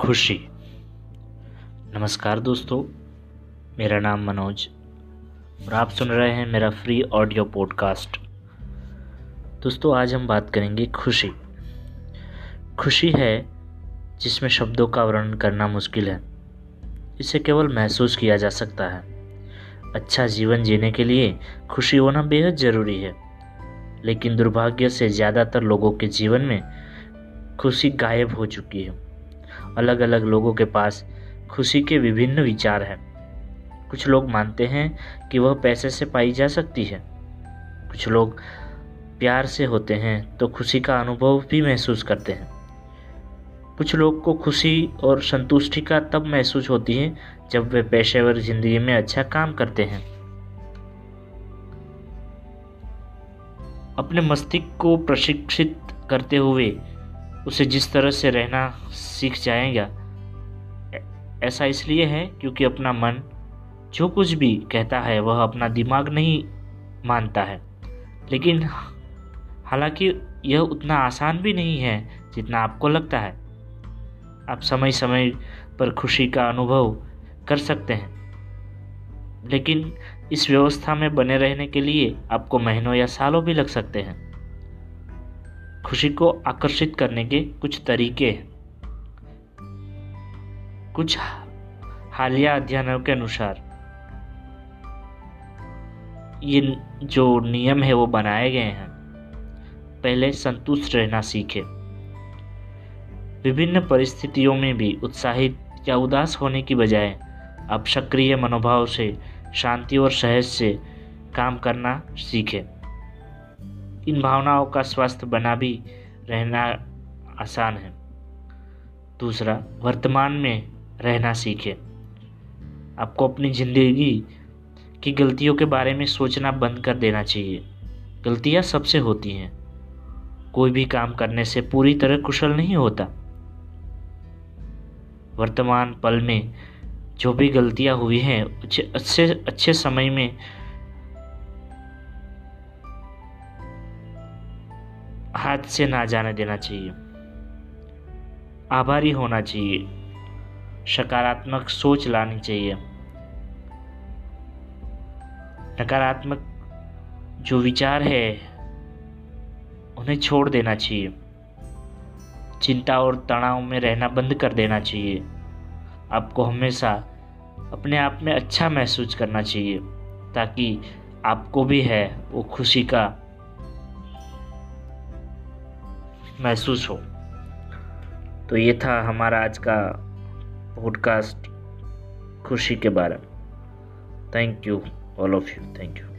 खुशी। नमस्कार दोस्तों, मेरा नाम मनोज और आप सुन रहे हैं मेरा फ्री ऑडियो पॉडकास्ट दोस्तों, आज हम बात करेंगे खुशी। खुशी है जिसमें शब्दों का वर्णन करना मुश्किल है। इसे केवल महसूस किया जा सकता है। अच्छा जीवन जीने के लिए खुशी होना बेहद ज़रूरी है। लेकिन दुर्भाग्य से ज़्यादातर लोगों के जीवन में खुशी गायब हो चुकी है। अलग अलग लोगों के पास खुशी के विभिन्न विचार हैं। कुछ लोग मानते हैं कि वह पैसे से पाई जा सकती है। कुछ लोग प्यार से होते हैं तो खुशी का अनुभव भी महसूस करते हैं। कुछ लोग को खुशी और संतुष्टि का तब महसूस होती है, जब वे पेशेवर ज़िंदगी में अच्छा काम करते हैं। अपने मस्तिष्क को प्रशिक्षित करते हुए उसे जिस तरह से रहना सीख जाएगा ऐसा इसलिए है क्योंकि अपना मन जो कुछ भी कहता है, वह अपना दिमाग नहीं मानता है। लेकिन हालाँकि यह उतना आसान भी नहीं है जितना आपको लगता है। आप समय समय पर खुशी का अनुभव कर सकते हैं। लेकिन इस व्यवस्था में बने रहने के लिए आपको महीनों या सालों भी लग सकते हैं। खुशी को आकर्षित करने के कुछ तरीके कुछ हालिया अध्ययनों के अनुसार, ये जो नियम है, वो बनाए गए हैं। पहले संतुष्ट रहना सीखे। विभिन्न परिस्थितियों में भी उत्साहित या उदास होने की बजाय, आप सक्रिय मनोभाव से, शांति और सहज से काम करना सीखें। इन भावनाओं का स्वास्थ्य बना भी रहना आसान है। दूसरा, वर्तमान में रहना सीखें। आपको अपनी ज़िंदगी की गलतियों के बारे में सोचना बंद कर देना चाहिए। गलतियाँ सबसे होती हैं। कोई भी काम करने से पूरी तरह कुशल नहीं होता। वर्तमान पल में जो भी गलतियाँ हुई हैं अच्छे अच्छे समय में हाथ से ना जाने देना चाहिए। आभारी होना चाहिए। सकारात्मक सोच लानी चाहिए। नकारात्मक जो विचार है, उन्हें छोड़ देना चाहिए। चिंता और तनाव में रहना बंद कर देना चाहिए। आपको हमेशा अपने आप में अच्छा महसूस करना चाहिए, ताकि आपको भी है वो खुशी का महसूस हो। तो ये था हमारा आज का पॉडकास्ट खुशी के बारे में। Thank you all of you thank you